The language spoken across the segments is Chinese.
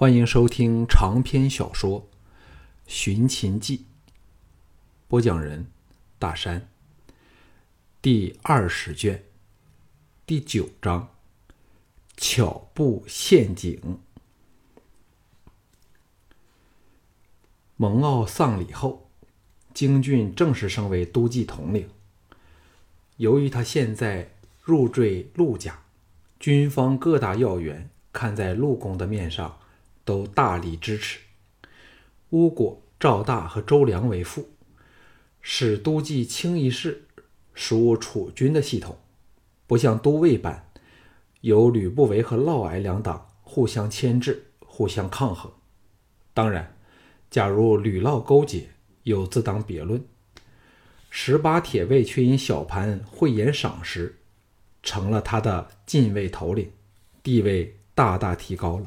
欢迎收听长篇小说《寻秦记》，播讲人：大山。第二十卷，第九章：巧布陷阱。蒙骜丧礼后，京俊正式升为都记统领。由于他现在入赘陆家，军方各大要员看在陆公的面上。都大力支持。乌果、赵大和周良为副，使都记清一市属楚军的系统，不像都尉般由吕不韦和嫪毐两党互相牵制、互相抗衡。当然，假如吕嫪勾结，又自当别论。十八铁卫却因小盘慧眼赏识，成了他的禁卫头领，地位大大提高了。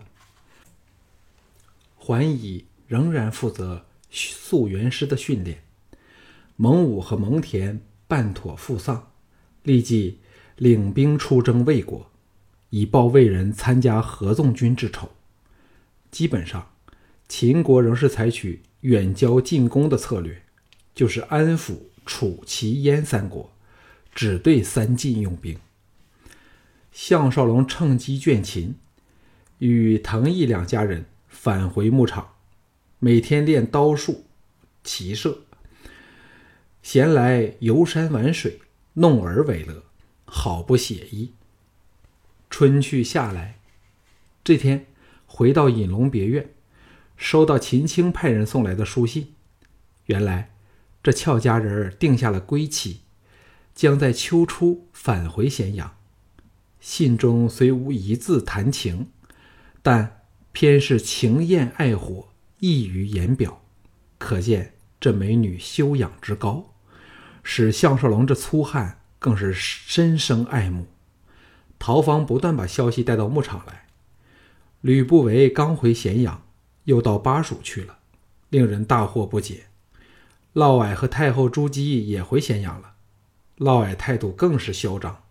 桓乙仍然负责肃元师的训练，蒙武和蒙恬办妥父丧，立即领兵出征魏国，以报魏人参加合纵军之仇。基本上，秦国仍是采取远交近攻的策略，就是安抚楚、齐、燕三国，只对三晋用兵。项少龙趁机劝秦，与滕毅两家人。返回牧场，每天练刀术、骑射，闲来游山玩水，弄儿为乐，好不写意。春去夏来，这天回到隐龙别院，收到秦青派人送来的书信。原来这俏佳人定下了归期，将在秋初返回咸阳。信中虽无一字谈情，但。偏是情艳爱火，溢于言表，可见这美女修养之高，使项少龙这粗汉更是深生爱慕。陶芳不断把消息带到牧场来。吕不韦刚回咸阳，又到巴蜀去了，令人大惑不解。嫪毐和太后朱姬也回咸阳了，嫪毐态度更是嚣张，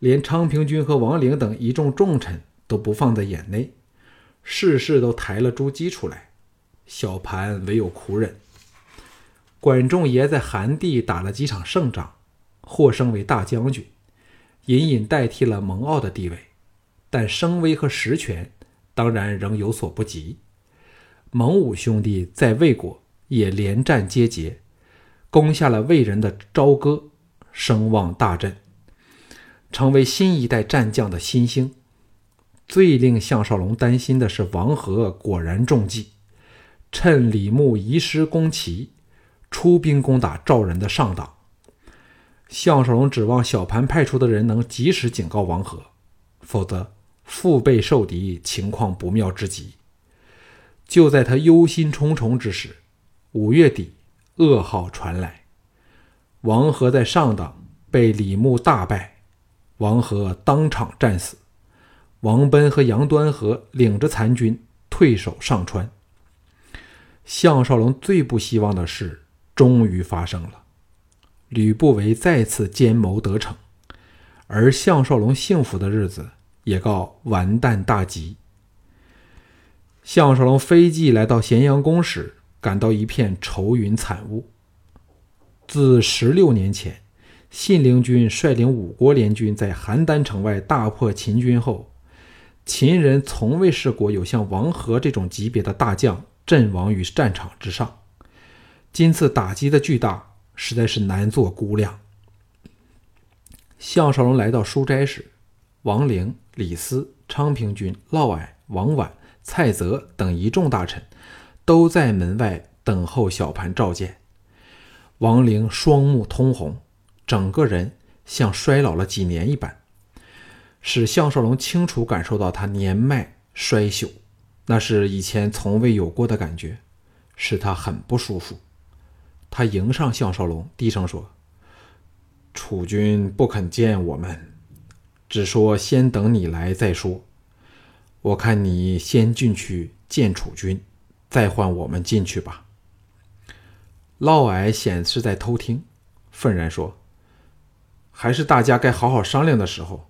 连昌平君和王陵等一众重臣都不放在眼内。事事都抬了朱姬出来，小盘唯有苦忍。管仲爷在韩地打了几场胜仗，获升为大将军，隐隐代替了蒙骜的地位，但声威和实权当然仍有所不及。蒙武兄弟在魏国也连战皆捷，攻下了魏人的朝歌，声望大振，成为新一代战将的新星。最令项少龙担心的是，王和果然中计，趁李牧遗失宫旗，出兵攻打赵人的上党。项少龙指望小盘派出的人能及时警告王和，否则腹背受敌，情况不妙之极。就在他忧心忡忡之时，五月底，噩耗传来：王和在上党被李牧大败，王和当场战死。王贲和杨端和领着残军退守上川。项少龙最不希望的事终于发生了，吕不韦再次奸谋得逞，而项少龙幸福的日子也告完蛋大吉。项少龙飞骑来到咸阳宫时，感到一片愁云惨雾。自十六年前，信陵君率领五国联军在邯郸城外大破秦军后，秦人从未试过有像王和这种级别的大将阵亡于战场之上，今次打击的巨大，实在是难做估量。项少龙来到书斋时，王陵、李斯、昌平君、嫪毐、王绾、蔡泽等一众大臣都在门外等候小盘召见。王陵双目通红，整个人像衰老了几年一般。使项少龙清楚感受到他年迈衰朽，那是以前从未有过的感觉，使他很不舒服。他迎上项少龙，低声说：“楚军不肯见我们，只说先等你来再说。我看你先进去见楚军，再换我们进去吧。”嫪毐显是在偷听，愤然说：“还是大家该好好商量的时候。”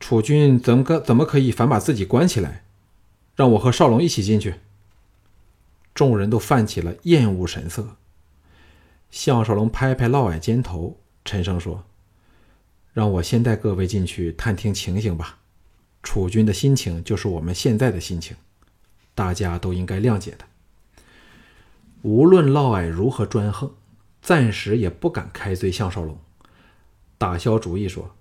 楚军怎么可怎么可以反把自己关起来？让我和少龙一起进去。众人都泛起了厌恶神色。项少龙拍拍嫪毐肩头，沉声说：“让我先带各位进去探听情形吧。楚军的心情就是我们现在的心情，大家都应该谅解的。无论嫪毐如何专横，暂时也不敢开罪项少龙。打消主意说：‘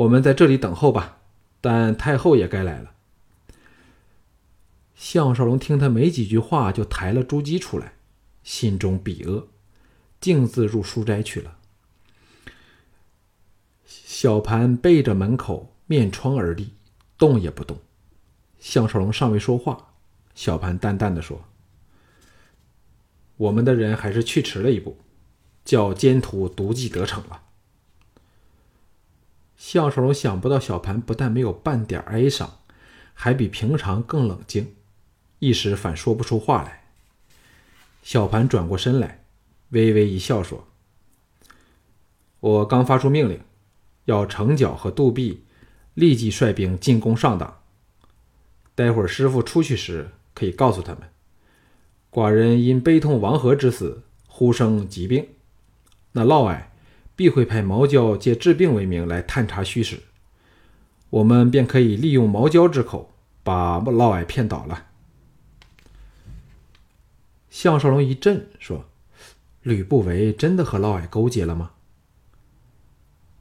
我们在这里等候吧。’但太后也该来了。”项少龙听他没几句话，就抬了朱姬出来，心中鄙恶，径自入书斋去了。小盘背着门口，面窗而立，动也不动。项少龙尚未说话，小盘淡淡的说：“我们的人还是去迟了一步，叫奸徒毒计得逞了。”项少龙想不到，小盘不但没有半点哀伤，还比平常更冷静。一时反说不出话来。小盘转过身来，微微一笑，说：“我刚发出命令，要程角和杜弼立即率兵进攻上党。待会儿师傅出去时，可以告诉他们，寡人因悲痛王和之死，忽生疾病。那嫪毐必会派毛娇借治病为名来探查虚实，我们便可以利用毛娇之口，把嫪毐骗倒了。”项少龙一震，说：“吕不韦真的和嫪毐勾结了吗？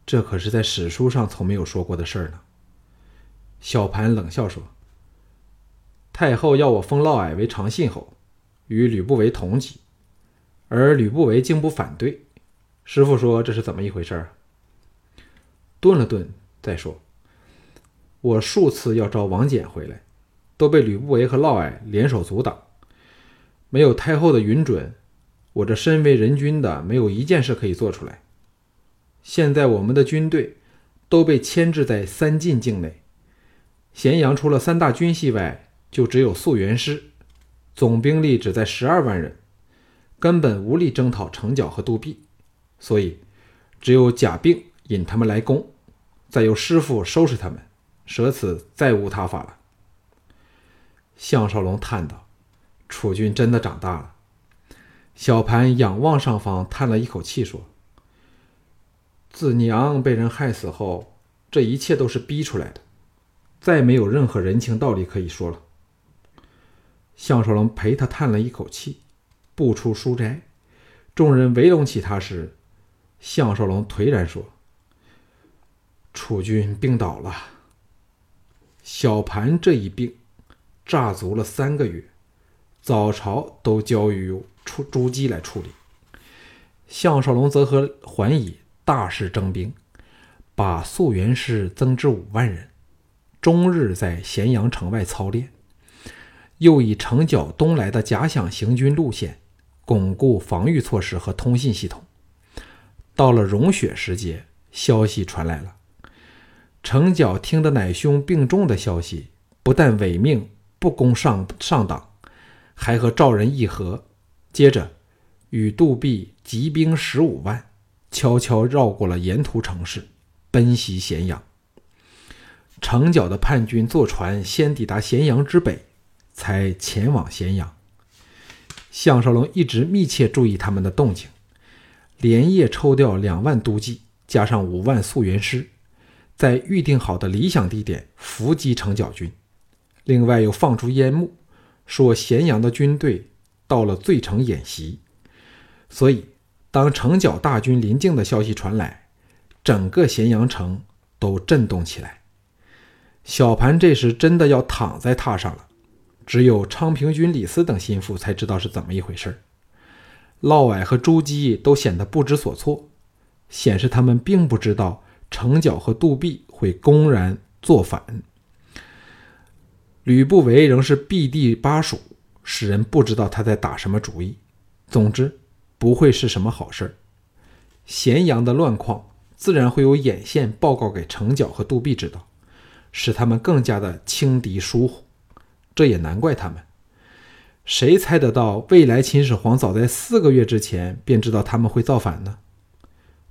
这可是在史书上从没有说过的事儿呢。”小盘冷笑说：“太后要我封嫪毐为长信侯，与吕不韦同级，而吕不韦竟不反对。师傅说这是怎么一回事儿？”顿了顿，再说：“我数次要召王翦回来，都被吕不韦和嫪毐联手阻挡。”没有太后的允准，我这身为人君的，没有一件事可以做出来。现在我们的军队都被牵制在三晋境内，咸阳除了三大军系外，就只有宿元师，总兵力只在十二万人，根本无力征讨程角和杜弼，所以只有假病引他们来攻，再由师傅收拾他们，舍此再无他法了。项少龙叹道。楚军真的长大了。小盘仰望上方，叹了一口气，说：“自娘被人害死后，这一切都是逼出来的，再没有任何人情道理可以说了。”项少龙陪他叹了一口气，步出书斋。众人围拢起他时，项少龙颓然说：“楚军病倒了。小盘这一病，炸足了三个月。”早朝都交于出朱姬来处理，项少龙则和桓乙大肆征兵，把素元师增至五万人，终日在咸阳城外操练，又以城角东来的假想行军路线，巩固防御措施和通信系统。到了融雪时节，消息传来了，程角听得乃兄病重的消息，不但违命不攻上上党。还和赵人议和，接着与杜弼集兵十五万，悄悄绕过了沿途城市，奔袭咸阳。程角的叛军坐船先抵达咸阳之北，才前往咸阳。项少龙一直密切注意他们的动静，连夜抽调两万都骑，加上五万宿元师，在预定好的理想地点伏击城角军，另外又放出烟幕。说咸阳的军队到了醉城演习，所以当城角大军临近的消息传来，整个咸阳城都震动起来。小盘这时真的要躺在榻上了，只有昌平君李斯等心腹才知道是怎么一回事儿嫪毐和朱姬都显得不知所措，显示他们并不知道成角和杜弼会公然作反。吕不韦仍是避地巴蜀，使人不知道他在打什么主意。总之，不会是什么好事儿。咸阳的乱况，自然会有眼线报告给程角和杜弼知道，使他们更加的轻敌疏忽。这也难怪他们。谁猜得到，未来秦始皇早在四个月之前便知道他们会造反呢？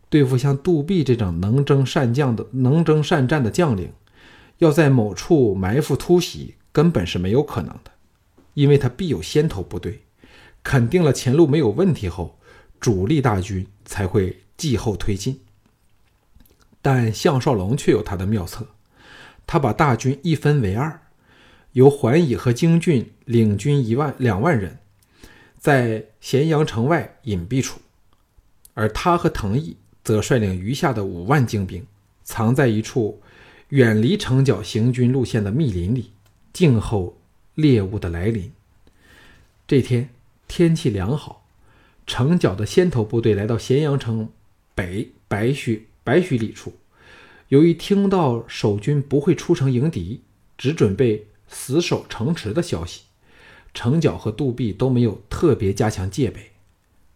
对付像杜弼这种能征善将的、能征善战的将领。要在某处埋伏突袭，根本是没有可能的，因为他必有先头部队，肯定了前路没有问题后，主力大军才会继后推进。但项少龙却有他的妙策，他把大军一分为二，由桓乙和京俊领军一万两万人，在咸阳城外隐蔽处，而他和滕毅则率领余下的五万精兵，藏在一处。远离城角行军路线的密林里，静候猎物的来临。这天天气良好，城角的先头部队来到咸阳城北百许百许里处。由于听到守军不会出城迎敌，只准备死守城池的消息，城角和杜壁都没有特别加强戒备。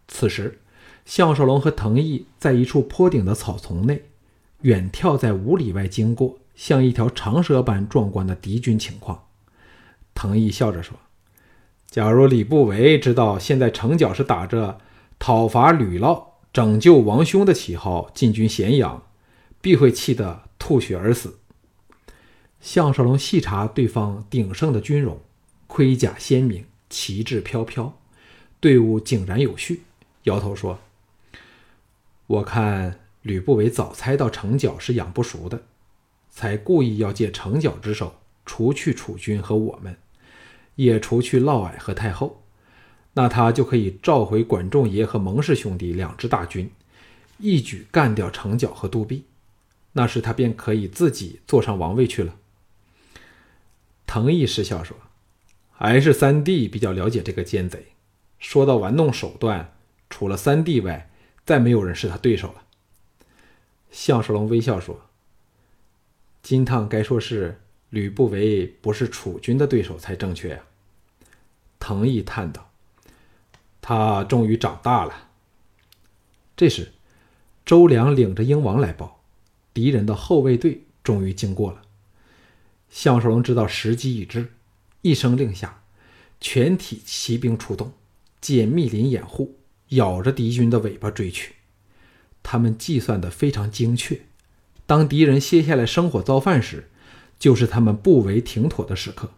此时，项少龙和滕毅在一处坡顶的草丛内，远眺在五里外经过。像一条长蛇般壮观的敌军情况，藤毅笑着说：“假如李不韦知道现在城角是打着讨伐吕嫪、拯救王兄的旗号进军咸阳，必会气得吐血而死。”项少龙细查对方鼎盛的军容，盔甲鲜明，旗帜飘飘，队伍井然有序，摇头说：“我看吕不韦早猜到城角是养不熟的。”才故意要借城角之手除去楚军和我们，也除去嫪毐和太后，那他就可以召回管仲爷和蒙氏兄弟两支大军，一举干掉城角和杜壁，那时他便可以自己坐上王位去了。藤毅失笑说：“还是三弟比较了解这个奸贼。说到玩弄手段，除了三弟外，再没有人是他对手了。”项少龙微笑说。金汤该说是吕不韦不是楚军的对手才正确呀。藤毅叹道：“他终于长大了。”这时，周良领着鹰王来报，敌人的后卫队终于经过了。项少龙知道时机已至，一声令下，全体骑兵出动，借密林掩护，咬着敌军的尾巴追去。他们计算的非常精确。当敌人歇下来生火造饭时，就是他们不为停妥的时刻。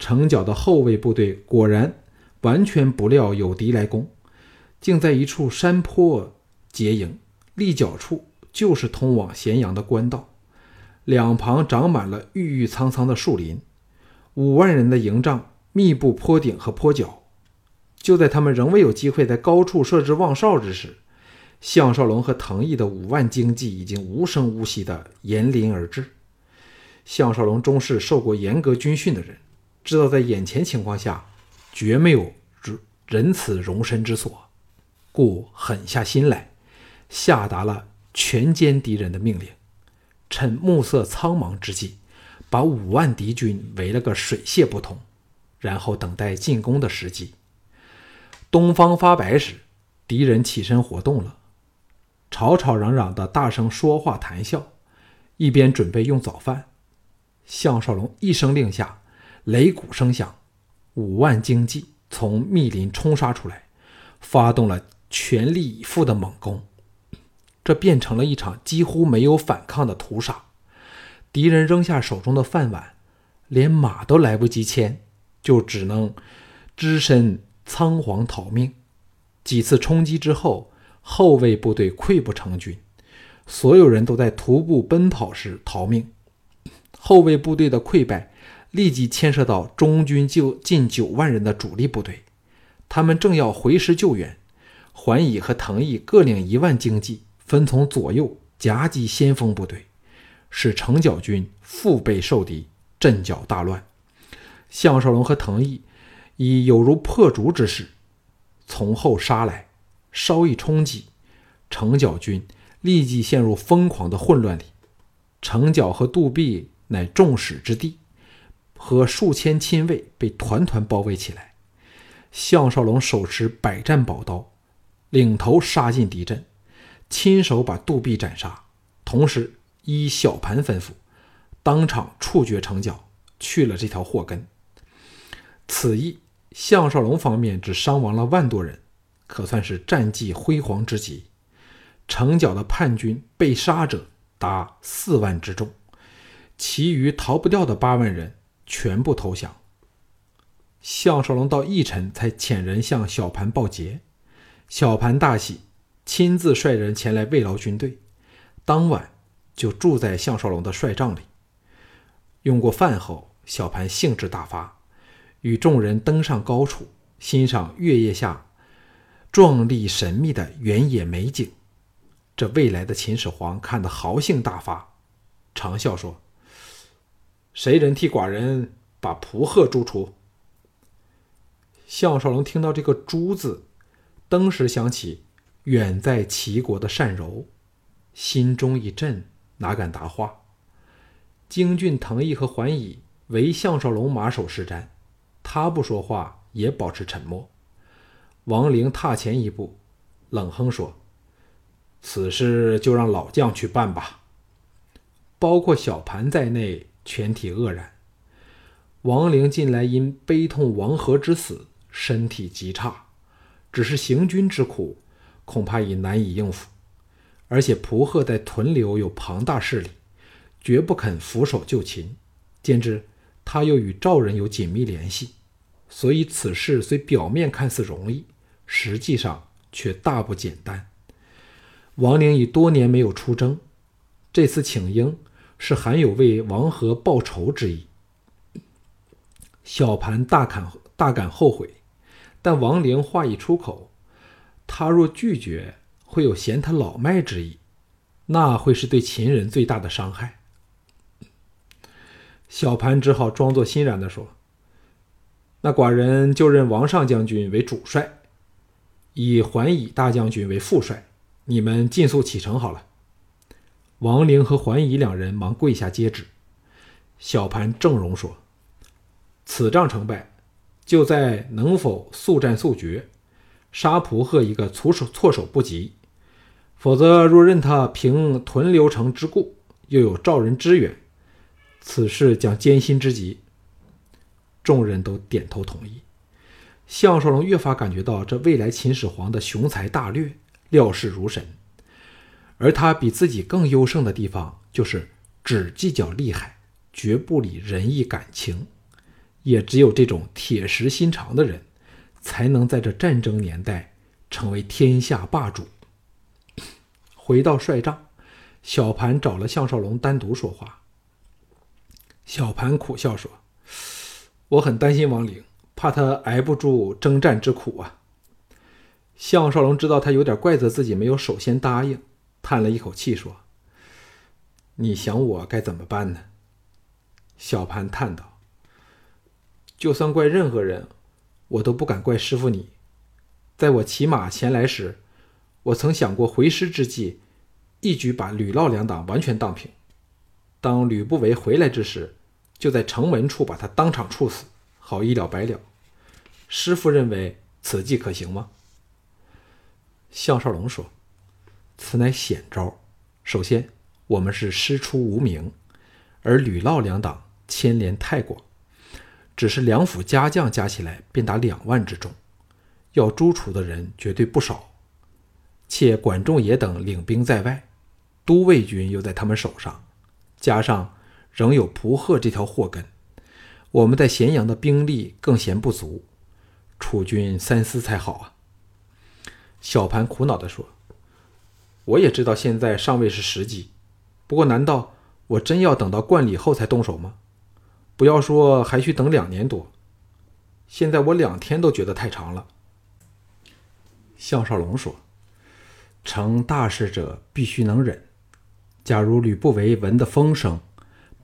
城角的后卫部队果然完全不料有敌来攻，竟在一处山坡结营，立脚处就是通往咸阳的官道，两旁长满了郁郁苍苍的树林。五万人的营帐密布坡顶和坡脚。就在他们仍未有机会在高处设置望哨之时，项少龙和藤毅的五万精骑已经无声无息地沿林而至。项少龙终是受过严格军训的人，知道在眼前情况下绝没有仁慈容身之所，故狠下心来，下达了全歼敌人的命令。趁暮色苍茫之际，把五万敌军围了个水泄不通，然后等待进攻的时机。东方发白时，敌人起身活动了。吵吵嚷嚷的大声说话谈笑，一边准备用早饭。项少龙一声令下，擂鼓声响，五万精骑从密林冲杀出来，发动了全力以赴的猛攻。这变成了一场几乎没有反抗的屠杀。敌人扔下手中的饭碗，连马都来不及牵，就只能只身仓皇逃命。几次冲击之后。后卫部队溃不成军，所有人都在徒步奔跑时逃命。后卫部队的溃败立即牵涉到中军就近九万人的主力部队，他们正要回师救援。桓乙和滕毅各领一万精骑，分从左右夹击先锋部队，使城角军腹背受敌，阵脚大乱。项少龙和藤毅以有如破竹之势从后杀来。稍一冲击，城角军立即陷入疯狂的混乱里。城角和杜壁乃众矢之的，和数千亲卫被团团包围起来。项少龙手持百战宝刀，领头杀进敌阵，亲手把杜壁斩杀，同时依小盘吩咐，当场处决城角，去了这条祸根。此役，项少龙方面只伤亡了万多人。可算是战绩辉煌之极，城角的叛军被杀者达四万之众，其余逃不掉的八万人全部投降。项少龙到义城才遣人向小盘报捷，小盘大喜，亲自率人前来慰劳军队。当晚就住在项少龙的帅帐里。用过饭后，小盘兴致大发，与众人登上高处，欣赏月夜下壮丽神秘的原野美景。这未来的秦始皇看得豪兴大发，长笑说：“谁人替寡人把蒲鹤诛除？”项少龙听到这个“诛”字，登时想起远在齐国的单柔，心中一震，哪敢答话？京俊、藤毅和桓乙为项少龙马首是瞻，他不说话，也保持沉默。王陵踏前一步，冷哼说：“此事就让老将去办吧。”包括小盘在内，全体愕然。王陵近来因悲痛王和之死。身体极差，只是行军之苦，恐怕已难以应付。而且蒲贺在屯留有庞大势力，绝不肯俯首就擒。兼之，他又与赵人有紧密联系，所以此事虽表面看似容易，实际上却大不简单。王陵已多年没有出征，这次请缨是含有为王和报仇之意。小盘大感大感后悔。但王陵话一出口，他若拒绝，会有嫌他老迈之意，那会是对秦人最大的伤害。小盘只好装作欣然地说：“那寡人就任王上将军为主帅，以桓乙大将军为副帅，你们尽速启程好了。”王陵和桓乙两人忙跪下接旨。小盘正容说：“此仗成败。”就在能否速战速决，杀蒲贺一个措手措手不及。否则，若任他凭屯留城之故，又有赵人支援，此事将艰辛之极。众人都点头同意。项少龙越发感觉到这未来秦始皇的雄才大略，料事如神。而他比自己更优胜的地方，就是只计较利害，绝不理仁义感情。也只有这种铁石心肠的人，才能在这战争年代成为天下霸主。回到帅帐，小盘找了项少龙单独说话。小盘苦笑说：“我很担心王陵，怕他挨不住征战之苦啊。”项少龙知道他有点怪责自己没有首先答应，叹了一口气说：“你想我该怎么办呢？”小盘叹道。就算怪任何人，我都不敢怪师傅你。在我骑马前来时，我曾想过回师之际，一举把吕嫪两党完全荡平。当吕不韦回来之时，就在城门处把他当场处死，好一了百了。师傅认为此计可行吗？项少龙说：“此乃险招。首先，我们是师出无名，而吕嫪两党牵连太广。”只是两府家将加起来便达两万之众，要诛楚的人绝对不少。且管仲也等领兵在外，都尉军又在他们手上，加上仍有蒲贺这条祸根，我们在咸阳的兵力更嫌不足。楚军三思才好啊！小盘苦恼地说：“我也知道现在尚未是时机，不过难道我真要等到冠礼后才动手吗？”不要说还需等两年多，现在我两天都觉得太长了。项少龙说：“成大事者必须能忍。假如吕不韦闻得风声，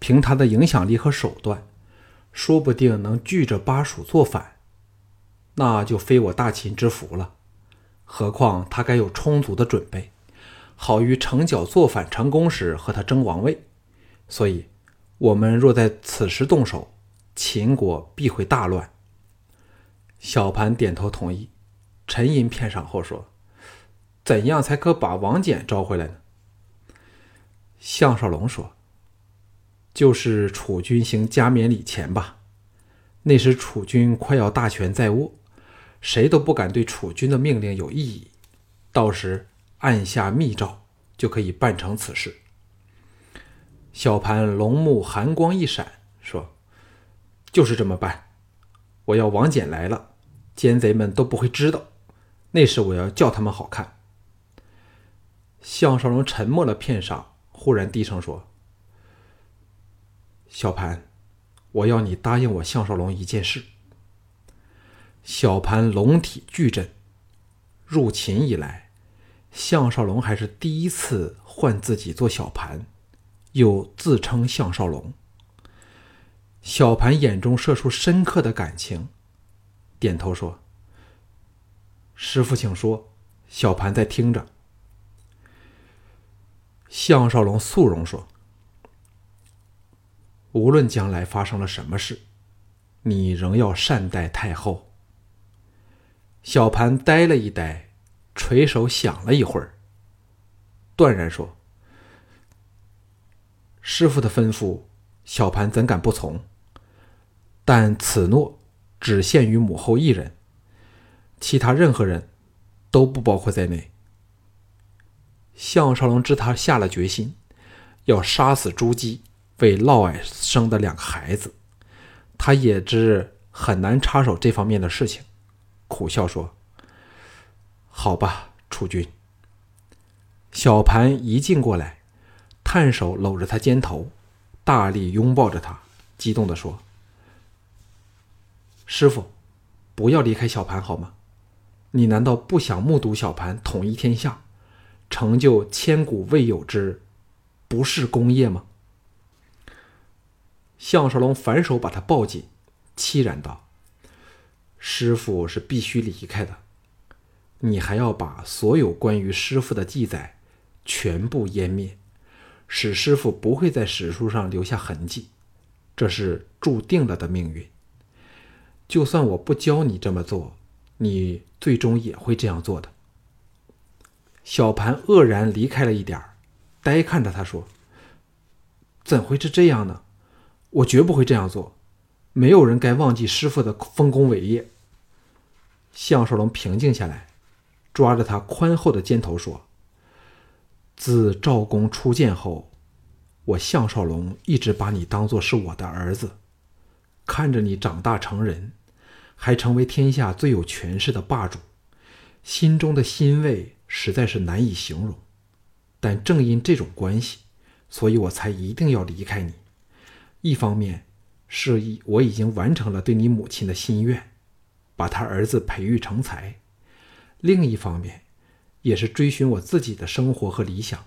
凭他的影响力和手段，说不定能拒着巴蜀作反，那就非我大秦之福了。何况他该有充足的准备，好于成角作反成功时和他争王位。所以。”我们若在此时动手，秦国必会大乱。小盘点头同意，沉吟片上后说：“怎样才可把王翦招回来呢？”项少龙说：“就是楚军行加冕礼前吧。那时楚军快要大权在握，谁都不敢对楚军的命令有异议。到时按下密诏，就可以办成此事。”小盘龙目寒光一闪，说：“就是这么办。我要王翦来了，奸贼们都不会知道。那时我要叫他们好看。”项少龙沉默了片晌，忽然低声说：“小盘，我要你答应我项少龙一件事。”小盘龙体巨震，入秦以来，项少龙还是第一次唤自己做小盘。又自称项少龙。小盘眼中射出深刻的感情，点头说：“师傅，请说。”小盘在听着。项少龙肃容说：“无论将来发生了什么事，你仍要善待太后。”小盘呆了一呆，垂手想了一会儿，断然说。师傅的吩咐，小盘怎敢不从？但此诺只限于母后一人，其他任何人都不包括在内。项少龙知他下了决心，要杀死朱姬为嫪毐生的两个孩子，他也知很难插手这方面的事情，苦笑说：“好吧，楚君。”小盘一进过来。探手搂着他肩头，大力拥抱着他，激动地说：“师傅，不要离开小盘好吗？你难道不想目睹小盘统一天下，成就千古未有之不世功业吗？”项少龙反手把他抱紧，凄然道：“师傅是必须离开的，你还要把所有关于师傅的记载全部湮灭。”使师傅不会在史书上留下痕迹，这是注定了的命运。就算我不教你这么做，你最终也会这样做的。小盘愕然离开了一点儿呆看着他说：“怎会是这样呢？我绝不会这样做。没有人该忘记师傅的丰功伟业。”项少龙平静下来，抓着他宽厚的肩头说。自赵公初见后，我项少龙一直把你当做是我的儿子，看着你长大成人，还成为天下最有权势的霸主，心中的欣慰实在是难以形容。但正因这种关系，所以我才一定要离开你。一方面，是我已经完成了对你母亲的心愿，把他儿子培育成才；另一方面，也是追寻我自己的生活和理想，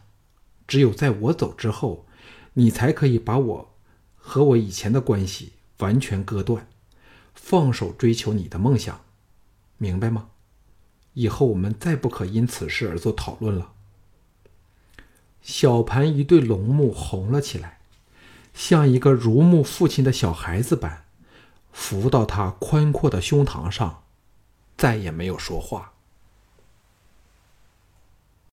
只有在我走之后，你才可以把我和我以前的关系完全割断，放手追求你的梦想，明白吗？以后我们再不可因此事而做讨论了。小盘一对龙目红了起来，像一个如沐父亲的小孩子般，伏到他宽阔的胸膛上，再也没有说话。